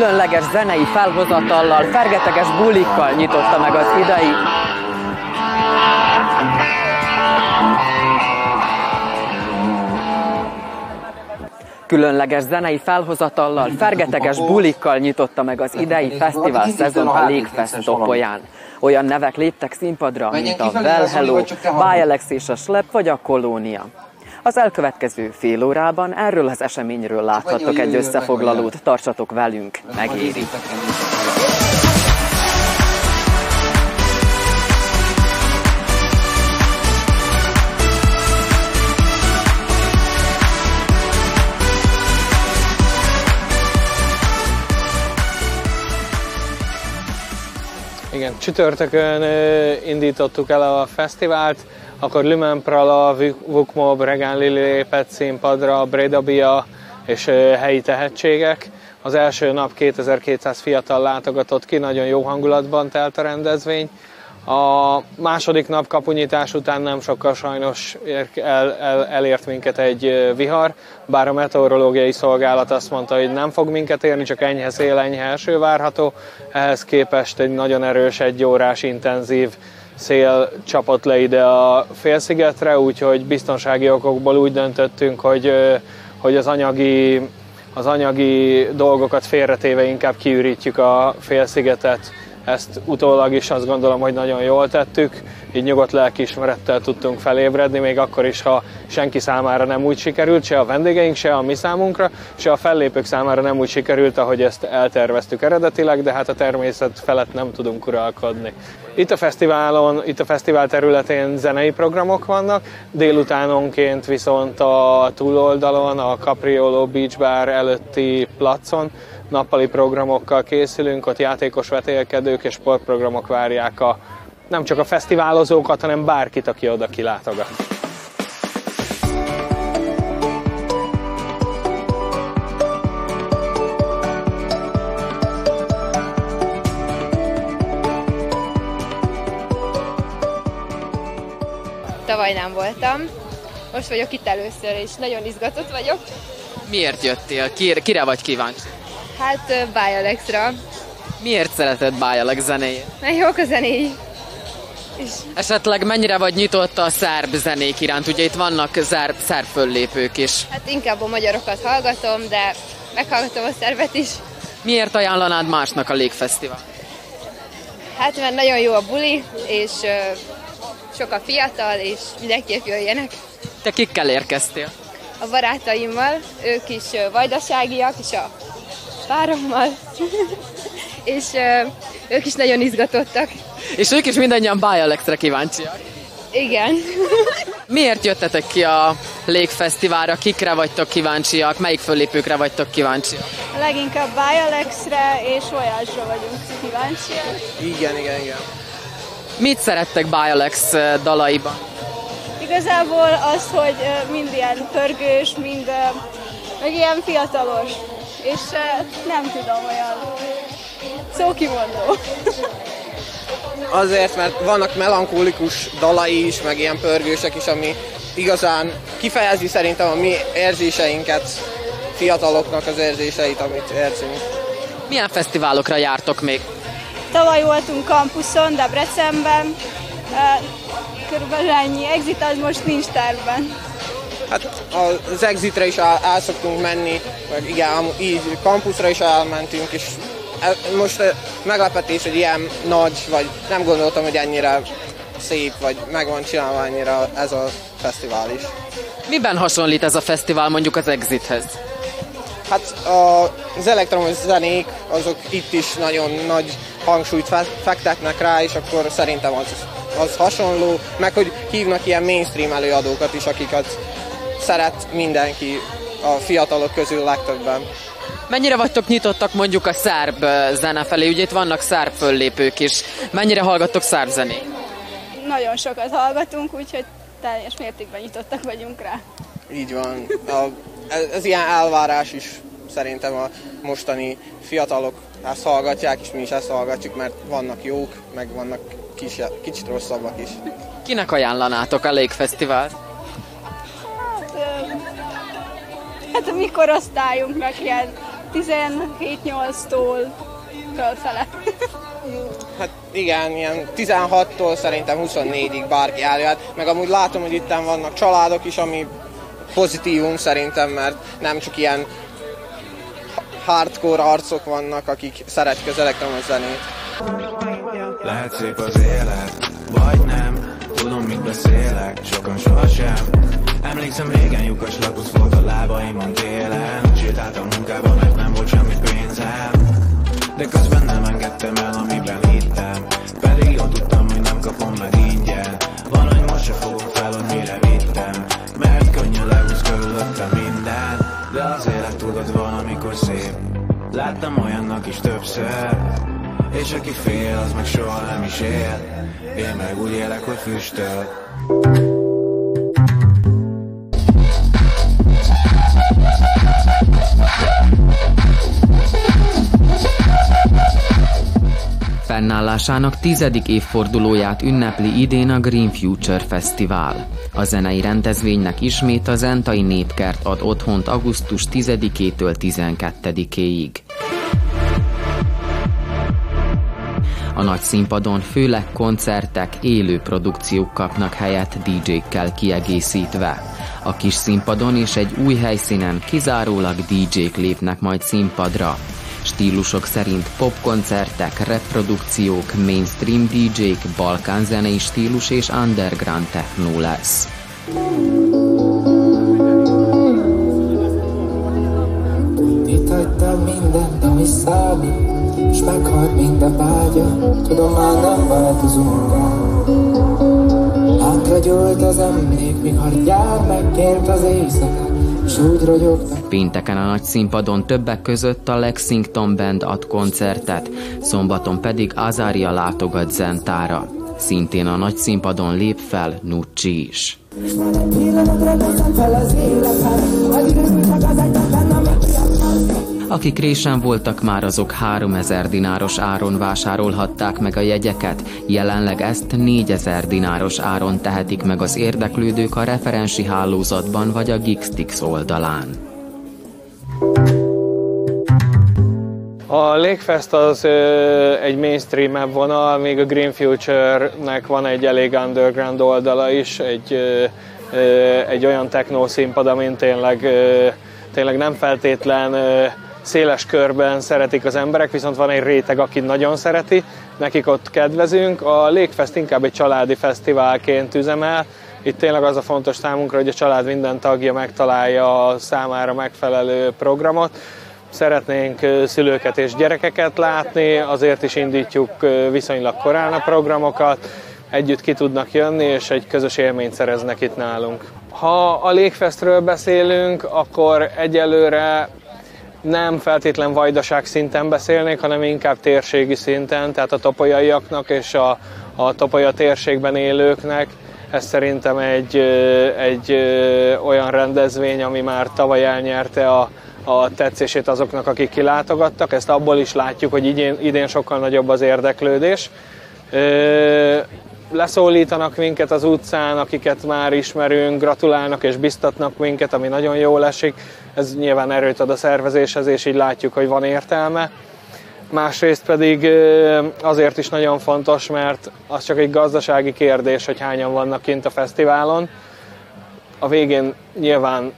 Különleges zenei felhozatallal, fergeteges bulikkal nyitotta meg az idei Különleges zenei felhozatallal, fergeteges bulikkal nyitotta meg az idei fesztivál szezon a Légfest topolyán. Olyan nevek léptek színpadra, mint a Well Hello, Bialex és a Slep vagy a Kolónia. Az elkövetkező fél órában erről az eseményről láthattok egy összefoglalót, tartsatok velünk, megéri. Igen, csütörtökön indítottuk el a fesztivált, akkor Lumen Prala, Vukmob, Regán Lili lépett színpadra, Breda Bia és helyi tehetségek. Az első nap 2200 fiatal látogatott ki, nagyon jó hangulatban telt a rendezvény. A második nap kapunyítás után nem sokkal sajnos el, el, elért minket egy vihar, bár a meteorológiai szolgálat azt mondta, hogy nem fog minket érni, csak enyhe szél, enyhe eső várható. Ehhez képest egy nagyon erős, egy órás intenzív szél csapott le ide a félszigetre, úgyhogy biztonsági okokból úgy döntöttünk, hogy, hogy az anyagi az anyagi dolgokat félretéve inkább kiürítjük a félszigetet ezt utólag is azt gondolom, hogy nagyon jól tettük, így nyugodt lelkiismerettel tudtunk felébredni, még akkor is, ha senki számára nem úgy sikerült, se a vendégeink, se a mi számunkra, se a fellépők számára nem úgy sikerült, ahogy ezt elterveztük eredetileg, de hát a természet felett nem tudunk uralkodni. Itt a fesztiválon, itt a fesztivál területén zenei programok vannak, délutánonként viszont a túloldalon, a Capriolo Beach Bar előtti placon nappali programokkal készülünk, ott játékos vetélkedők és sportprogramok várják a, nem csak a fesztiválozókat, hanem bárkit, aki oda kilátogat. Tavaly nem voltam, most vagyok itt először, és nagyon izgatott vagyok. Miért jöttél? Kire vagy kíváncsi? Hát Báj Alexra. Miért szereted Báj Alex zenéjét? Mert jók a zenéi. És... Esetleg mennyire vagy nyitott a szerb zenék iránt? Ugye itt vannak szerb, szerb föllépők is. Hát inkább a magyarokat hallgatom, de meghallgatom a szervet is. Miért ajánlanád másnak a Légfesztivál? Hát mert nagyon jó a buli, és uh, sok a fiatal, és mindenképp jöjjenek. Te kikkel érkeztél? A barátaimmal, ők is vajdaságiak, és a párommal, és uh, ők is nagyon izgatottak. És ők is mindannyian Bialexre kíváncsiak. Igen. Miért jöttetek ki a Légfesztiválra? Kikre vagytok kíváncsiak? Melyik föllépőkre vagytok kíváncsiak? Leginkább Bialexre és Voyage-ra vagyunk kíváncsiak. Igen, igen, igen. Mit szerettek Bialex dalaiban? Igazából az, hogy mind ilyen pörgős, mind meg ilyen fiatalos és nem tudom, olyan szókimondó. Azért, mert vannak melankólikus dalai is, meg ilyen pörgősek is, ami igazán kifejezi szerintem a mi érzéseinket, fiataloknak az érzéseit, amit érzünk. Milyen fesztiválokra jártok még? Tavaly voltunk kampuszon, Debrecenben, körülbelül ennyi. Exit az most nincs tervben. Hát az Exitre is el, el szoktunk menni, meg igen, így kampuszra is elmentünk, és most meglepetés, hogy ilyen nagy, vagy nem gondoltam, hogy ennyire szép, vagy meg van csinálva ennyire ez a fesztivál is. Miben hasonlít ez a fesztivál mondjuk az Exithez? Hát az elektromos zenék, azok itt is nagyon nagy hangsúlyt fektetnek rá, és akkor szerintem az, az hasonló, meg hogy hívnak ilyen mainstream előadókat is, akiket szeret mindenki a fiatalok közül legtöbben. Mennyire vagytok nyitottak mondjuk a szerb zene felé? Ugye itt vannak szerb föllépők is. Mennyire hallgattok szerb zenét? Nagyon sokat hallgatunk, úgyhogy teljes mértékben nyitottak vagyunk rá. Így van. A, ez, ez ilyen elvárás is szerintem a mostani fiatalok ezt hallgatják, és mi is ezt hallgatjuk, mert vannak jók, meg vannak kis, kicsit rosszabbak is. Kinek ajánlanátok a Légfesztivált? Hát a mi korosztályunknak ilyen 17-8-tól fölfele. Hát igen, ilyen 16-tól szerintem 24-ig bárki eljöhet, meg amúgy látom, hogy itt vannak családok is, ami pozitívum szerintem, mert nem csak ilyen hardcore arcok vannak, akik szeretik az elektromos zenét. Lehet szép az élet, vagy nem, tudom mit beszélek, sokan sohasem. Emlékszem régen lyukas lakusz volt a lábaimon télen, sétáltam munkába, mert nem volt semmi pénzem. De közben nem engedtem el, amiben hittem, pedig jól tudtam, hogy nem kapom meg ingyen. Van, hogy most se fogom fel, hogy mire vittem, mert könnyen lehúz körülöttem minden. De az élet tudod van, amikor szép, láttam olyannak is többször, és aki fél, az meg soha nem is él. Én meg úgy élek, hogy füstöl Fennállásának tizedik évfordulóját ünnepli idén a Green Future Fesztivál. A zenei rendezvénynek ismét a Zentai Népkert ad otthont augusztus 10-től 12-éig. A nagy színpadon főleg koncertek, élő produkciók kapnak helyet DJ-kkel kiegészítve. A kis színpadon és egy új helyszínen kizárólag DJ-k lépnek majd színpadra. Stílusok szerint popkoncertek, reprodukciók, mainstream DJ-k, balkánzenei stílus és underground techno lesz. Itt hagytam mindent, ami számít és meghalt minden vágya. Tudom már nem változunk el. Hátragyult az emlék, mikor gyermekként az éjszaka úgy. Pénteken a nagy színpadon többek között a Lexington Band ad koncertet, szombaton pedig Azaria látogat Zentára. Szintén a nagy színpadon lép fel Nucci is. És már egy pillanatra fel az életem, akik résen voltak már azok 3000 dináros áron vásárolhatták meg a jegyeket, jelenleg ezt 4000 dináros áron tehetik meg az érdeklődők a referensi hálózatban vagy a Gigstix oldalán. A Lakefest az ö, egy mainstream vonal, még a Green Future-nek van egy elég underground oldala is, egy, ö, ö, egy olyan techno színpad, amin tényleg, ö, tényleg nem feltétlen ö, széles körben szeretik az emberek, viszont van egy réteg, aki nagyon szereti, nekik ott kedvezünk. A Légfest inkább egy családi fesztiválként üzemel, itt tényleg az a fontos számunkra, hogy a család minden tagja megtalálja a számára megfelelő programot. Szeretnénk szülőket és gyerekeket látni, azért is indítjuk viszonylag korán a programokat, együtt ki tudnak jönni, és egy közös élményt szereznek itt nálunk. Ha a Légfestről beszélünk, akkor egyelőre nem feltétlen vajdaság szinten beszélnék, hanem inkább térségi szinten, tehát a topolyaiaknak és a, a topolya térségben élőknek. Ez szerintem egy, egy olyan rendezvény, ami már tavaly elnyerte a, a tetszését azoknak, akik kilátogattak. Ezt abból is látjuk, hogy idén, idén sokkal nagyobb az érdeklődés leszólítanak minket az utcán, akiket már ismerünk, gratulálnak és biztatnak minket, ami nagyon jól esik. Ez nyilván erőt ad a szervezéshez, és így látjuk, hogy van értelme. Másrészt pedig azért is nagyon fontos, mert az csak egy gazdasági kérdés, hogy hányan vannak kint a fesztiválon. A végén nyilván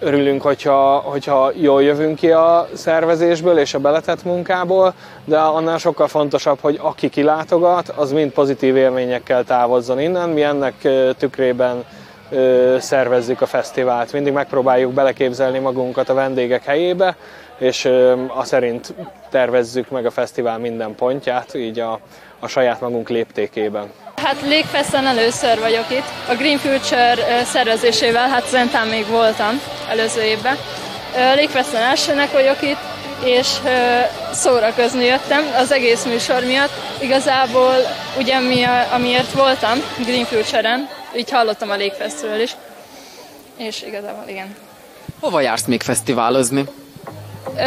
örülünk, hogyha, hogyha jól jövünk ki a szervezésből és a beletett munkából, de annál sokkal fontosabb, hogy aki kilátogat, az mind pozitív élményekkel távozzon innen. Mi ennek tükrében szervezzük a fesztivált. Mindig megpróbáljuk beleképzelni magunkat a vendégek helyébe, és a szerint tervezzük meg a fesztivál minden pontját, így a, a saját magunk léptékében. Hát Légfesten először vagyok itt. A Green Future szervezésével, hát zentán még voltam előző évben. Légfesten elsőnek vagyok itt, és szórakozni jöttem az egész műsor miatt. Igazából ugye mi, amiért voltam Green Future-en, így hallottam a Légfestről is. És igazából igen. Hova jársz még fesztiválozni? Ö,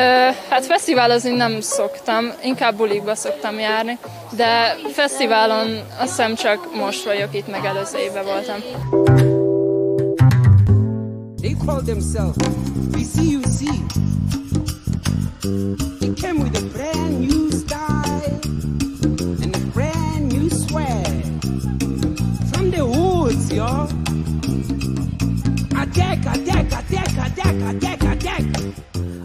hát fesztiválozni nem szoktam, inkább bulikba szoktam járni, de fesztiválon azt hiszem csak most vagyok itt, meg előző évben voltam. They call themselves BCUC. It came with a brand new style and a brand new swag. From the woods, y'all. Attack, attack, attack, attack, attack.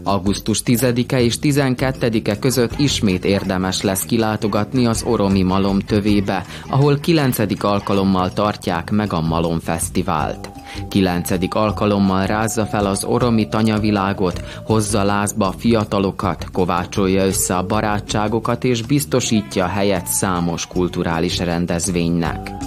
Augusztus 10-e és 12-e között ismét érdemes lesz kilátogatni az Oromi Malom tövébe, ahol 9. alkalommal tartják meg a Malom Fesztivált. 9. alkalommal rázza fel az oromi tanyavilágot, hozza lázba fiatalokat, kovácsolja össze a barátságokat és biztosítja helyet számos kulturális rendezvénynek.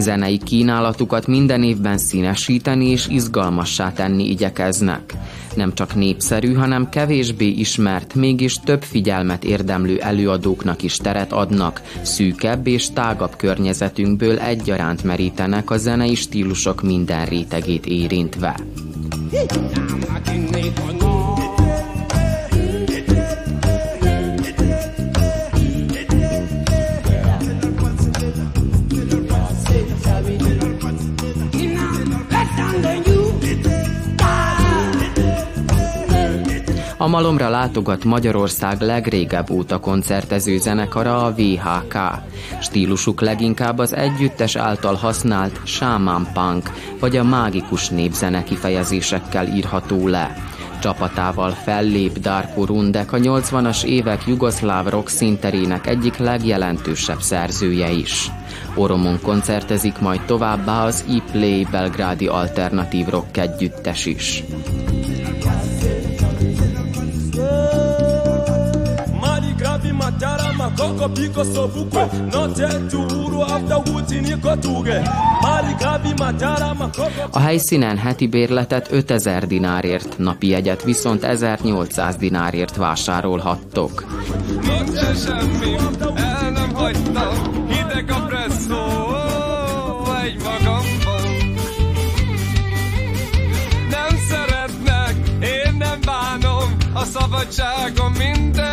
Zenei kínálatukat minden évben színesíteni és izgalmassá tenni igyekeznek. Nem csak népszerű, hanem kevésbé ismert, mégis több figyelmet érdemlő előadóknak is teret adnak, szűkebb és tágabb környezetünkből egyaránt merítenek a zenei stílusok minden rétegét érintve. A malomra látogat Magyarország legrégebb óta koncertező zenekara a VHK. Stílusuk leginkább az együttes által használt sámán punk vagy a mágikus népzene kifejezésekkel írható le. Csapatával fellép Darko Rundek a 80-as évek jugoszláv rock szinterének egyik legjelentősebb szerzője is. Oromon koncertezik majd továbbá az E-Play belgrádi alternatív rock együttes is. Matara makoko piko sobukwe note tuuru after wuti niko tuge mali gabi matara makoko A helyszínen heti bérletet 5000 dinárért, napi jegyet viszont 1800 dinárért vásárolhattok. Note semmi, el nem hagytam, hideg a presszó, egy magamban. Nem szeretnek, én nem bánom, a szabadságom minden.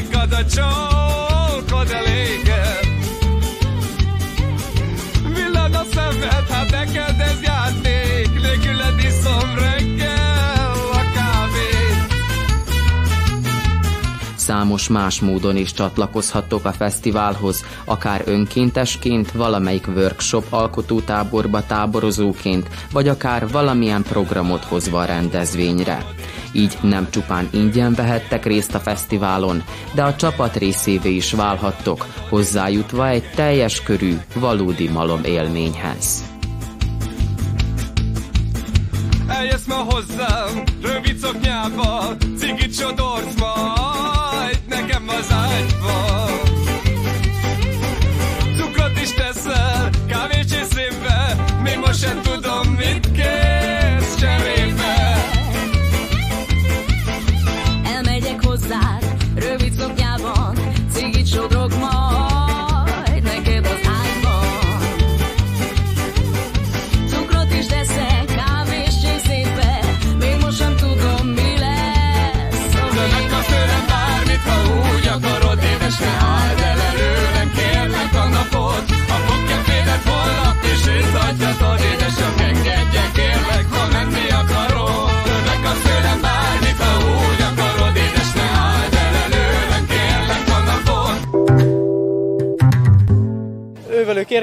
Szikla az ajkad, a csókod eléget. Villan a szemed, hát neked ez játék, nélküled iszom reggel a kávét. Számos más módon is csatlakozhattok a fesztiválhoz, akár önkéntesként, valamelyik workshop alkotótáborba táborozóként, vagy akár valamilyen programot hozva a rendezvényre. Így nem csupán ingyen vehettek részt a fesztiválon, de a csapat részévé is válhattok, hozzájutva egy teljes körű, valódi malom élményhez. Eljössz ma hozzám, rövid szoknyába, cigit sodorsz majd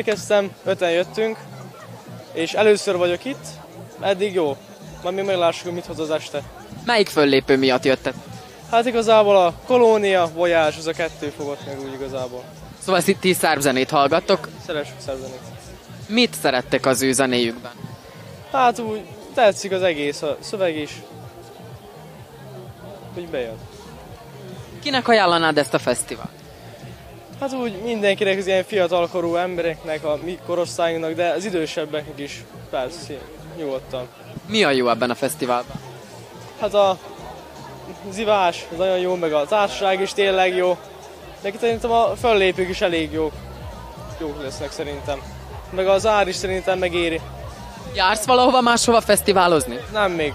Ővelük érkeztem, öten jöttünk, és először vagyok itt, eddig jó. Majd még meglássuk, mit hoz az este. Melyik föllépő miatt jöttet? Hát igazából a kolónia, voyage, az a kettő fogott meg úgy igazából. Szóval ti szervzenét hallgattok? Szeressük szervzenét. Mit szerettek az ő zenéjükben? Hát úgy tetszik az egész, a szöveg is. Úgy bejön. Kinek ajánlanád ezt a fesztivált? Hát úgy mindenkinek, az ilyen fiatalkorú embereknek, a mi korosztályunknak, de az idősebbeknek is, persze, nyugodtan. Mi a jó ebben a fesztiválban? Hát a zivás, az nagyon jó, meg a társaság is tényleg jó. De szerintem a föllépők is elég jók. Jók lesznek szerintem. Meg az ár is szerintem megéri. Jársz valahova máshova fesztiválozni? Nem még,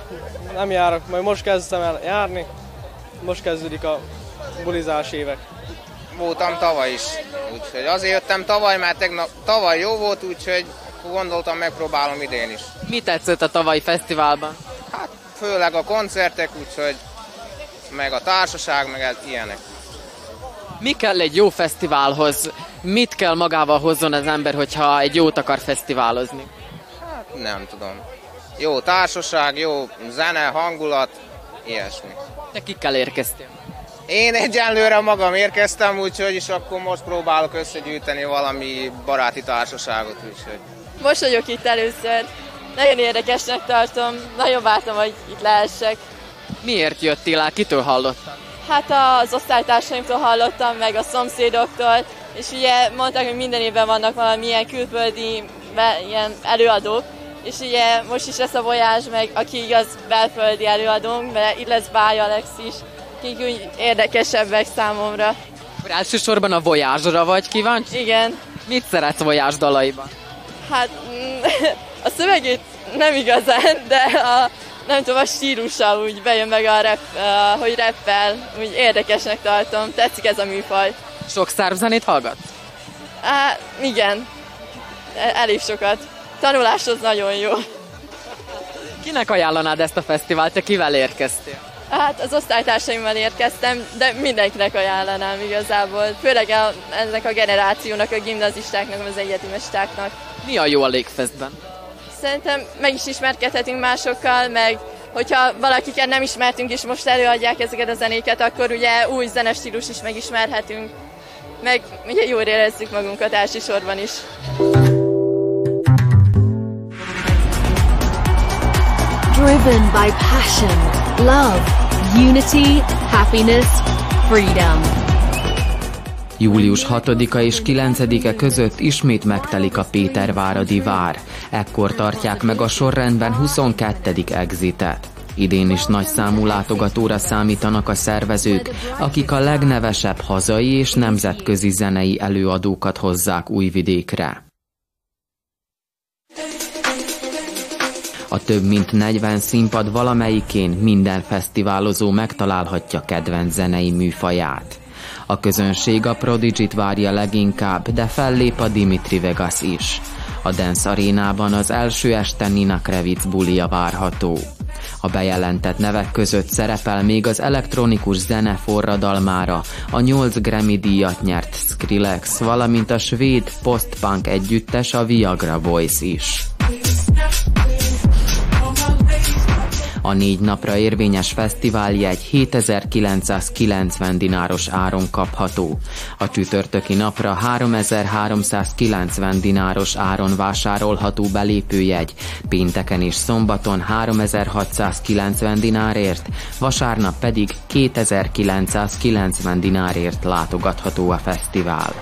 nem járok, majd most kezdtem el járni, most kezdődik a bulizás évek. Voltam tavaly is, úgyhogy azért jöttem tavaly, mert tegnap, tavaly jó volt, úgyhogy gondoltam megpróbálom idén is. Mi tetszett a tavalyi fesztiválban? Hát főleg a koncertek, úgyhogy meg a társaság, meg ilyenek. Mi kell egy jó fesztiválhoz? Mit kell magával hozzon az ember, hogyha egy jót akar fesztiválozni? Nem tudom. Jó társaság, jó zene, hangulat, ilyesmi. Te kikkel érkeztél? Én egyenlőre magam érkeztem, úgyhogy is akkor most próbálok összegyűjteni valami baráti társaságot, úgyhogy. Most vagyok itt először. Nagyon érdekesnek tartom, nagyon vártam, hogy itt lehessek. Miért jöttél el? Kitől hallottad? Hát az osztálytársaimtól hallottam, meg a szomszédoktól, és ugye mondták, hogy minden évben vannak valamilyen külföldi ilyen előadók, és ugye most is lesz a Voyage, meg aki igaz belföldi előadónk, mert itt lesz Báj Alex is, akik úgy érdekesebbek számomra. Akkor elsősorban a Voyage-ra vagy kíváncsi? Igen. Mit szeretsz Voyage dalaiban? Hát mm, a szövegét nem igazán, de a, nem tudom, a stílusa úgy bejön meg a rap, uh, hogy rappel, úgy érdekesnek tartom, tetszik ez a műfaj. Sok szárvzenét hallgat? Hát igen, E- elég sokat. Tanuláshoz nagyon jó. Kinek ajánlanád ezt a fesztivált, te kivel érkeztél? Hát az osztálytársaimmal érkeztem, de mindenkinek ajánlanám igazából. Főleg a, ennek a generációnak, a gimnazistáknak, az egyetemistáknak. Mi a jó a Légfestben? Szerintem meg is ismerkedhetünk másokkal, meg hogyha valakiket nem ismertünk és most előadják ezeket a zenéket, akkor ugye új zenestílus is megismerhetünk. Meg ugye jól érezzük magunkat elsősorban is. Driven by passion, love, unity, happiness, freedom. Július 6-a és 9-e között ismét megtelik a Péterváradi vár. Ekkor tartják meg a sorrendben 22. exitet. Idén is nagy számú látogatóra számítanak a szervezők, akik a legnevesebb hazai és nemzetközi zenei előadókat hozzák újvidékre. A több mint 40 színpad valamelyikén minden fesztiválozó megtalálhatja kedvenc zenei műfaját. A közönség a Prodigy-t várja leginkább, de fellép a Dimitri Vegas is. A Dance arénában az első este Nina Krevic bulia várható. A bejelentett nevek között szerepel még az elektronikus zene forradalmára a 8 Grammy díjat nyert Skrillex, valamint a svéd post-punk együttes a Viagra Boys is. A négy napra érvényes fesztiváljegy 7990 dináros áron kapható. A csütörtöki napra 3390 dináros áron vásárolható belépőjegy, pénteken és szombaton 3690 dinárért, vasárnap pedig 2990 dinárért látogatható a fesztivál.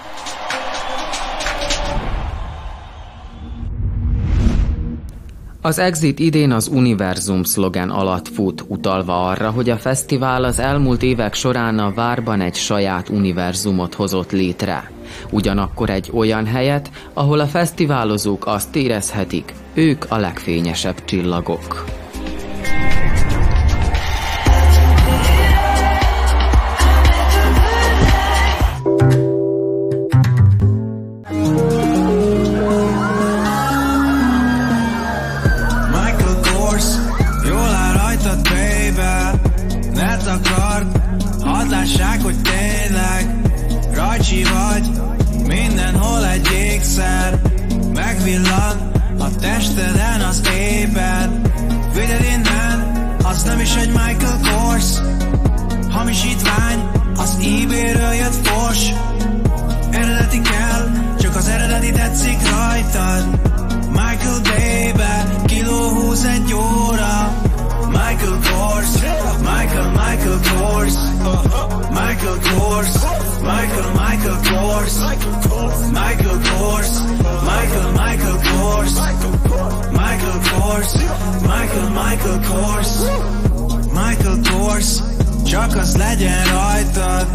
Az Exit idén az Univerzum szlogen alatt fut, utalva arra, hogy a fesztivál az elmúlt évek során a várban egy saját univerzumot hozott létre. Ugyanakkor egy olyan helyet, ahol a fesztiválozók azt érezhetik, ők a legfényesebb csillagok. Rajtad, baby Ne takard, hadd lássák, hogy tényleg Rajcsi vagy, mindenhol egy ékszer. Megvillan a testeden az éppen Vigyed innen, az nem is egy Michael Kors. Hamisítvány, az eBay-ről jött fos Eredeti kell, csak az eredeti tetszik rajtad. Michael baby, kiló húsz egy óra Michael Kors, Michael, Michael Kors Michael Kors, Michael, Michael Kors Michael Kors, Michael, Michael Kors Michael Kors, Michael, Michael Kors Michael Kors, csak az legyen rajtad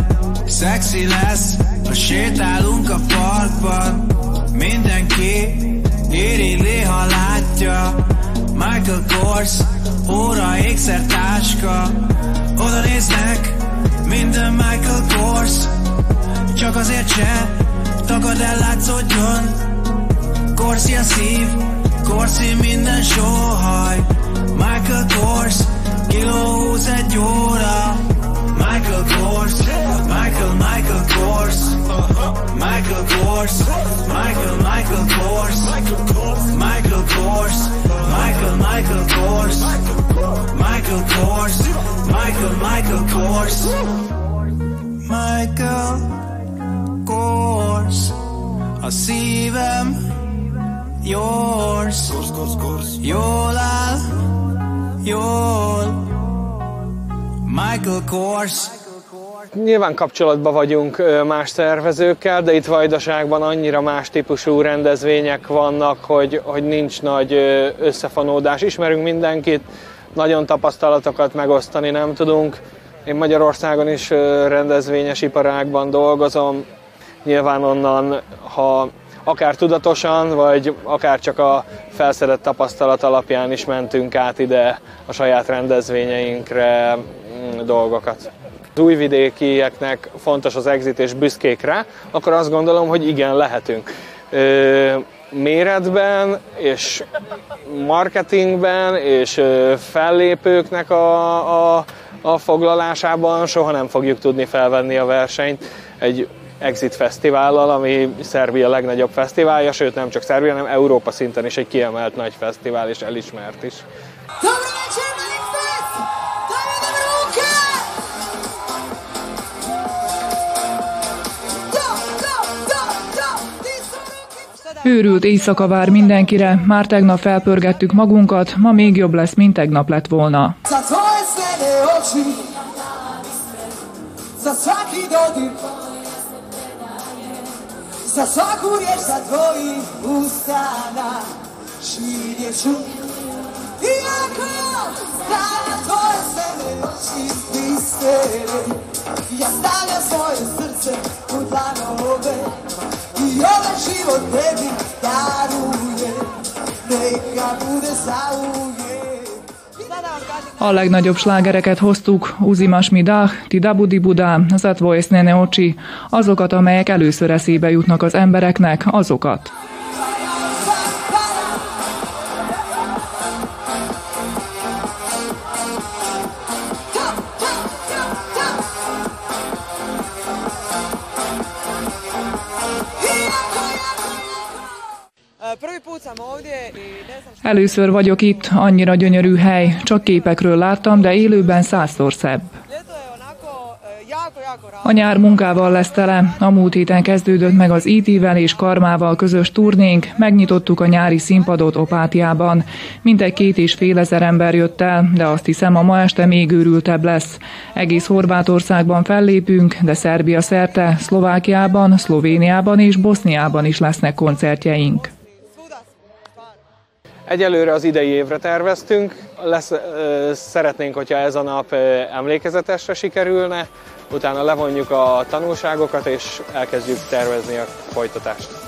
Szexi lesz, ha sétálunk a parkban Mindenki irigyli, ha látja Michael Kors, óra, ékszer, táska. Oda néznek, minden Michael Kors. Csak azért se, tagad el látszódjon Korszi a szív, Korszi minden sóhaj. Michael Kors, kiló húsz egy óra Michael Kors, Michael, Michael Kors. Michael Kors, Michael, Michael Kors. Michael Kors, Michael, Michael Kors. Michael Kors, Michael, Michael Kors. Michael Kors. A szívem yours. Jól áll, jól Michael Kors Nyilván kapcsolatban vagyunk más szervezőkkel, de itt Vajdaságban annyira más típusú rendezvények vannak, hogy, hogy nincs nagy összefonódás. Ismerünk mindenkit, nagyon tapasztalatokat megosztani nem tudunk. Én Magyarországon is rendezvényes iparágban dolgozom. Nyilván onnan, ha akár tudatosan, vagy akár csak a felszedett tapasztalat alapján is mentünk át ide a saját rendezvényeinkre mm, dolgokat. Az újvidékieknek fontos az exit és büszkék rá, akkor azt gondolom, hogy igen, lehetünk. Ö, méretben és marketingben és fellépőknek a, a, a foglalásában soha nem fogjuk tudni felvenni a versenyt egy Exit Fesztivállal, ami Szerbia legnagyobb fesztiválja, sőt nem csak Szerbia, hanem Európa szinten is egy kiemelt nagy fesztivál és elismert is. Őrült éjszaka vár mindenkire, már tegnap felpörgettük magunkat, ma még jobb lesz, mint tegnap lett volna. Za svaku riječ za tvojih ustana Širje ću. Iako Stavljam tvoje sebe oči bistere Ja stavljam svoje srce u dlanove I ovaj život tebi daruje Neka bude zauvijek A legnagyobb slágereket hoztuk, Uzimas Midach, Tidabudi Budá, Zatvoisz Nene Ocsi, azokat, amelyek először eszébe jutnak az embereknek, azokat. Először vagyok itt, annyira gyönyörű hely, csak képekről láttam, de élőben százszor szebb. A nyár munkával lesz tele. A múlt héten kezdődött meg az IT-vel és Karmával közös turnénk, megnyitottuk a nyári színpadot Opátiában. Mintegy két és fél ezer ember jött el, de azt hiszem a ma este még őrültebb lesz. Egész Horvátországban fellépünk, de Szerbia szerte, Szlovákiában, Szlovéniában és Boszniában is lesznek koncertjeink. Egyelőre az idei évre terveztünk, lesz, szeretnénk, hogyha ez a nap emlékezetesre sikerülne, utána levonjuk a tanulságokat és elkezdjük tervezni a folytatást.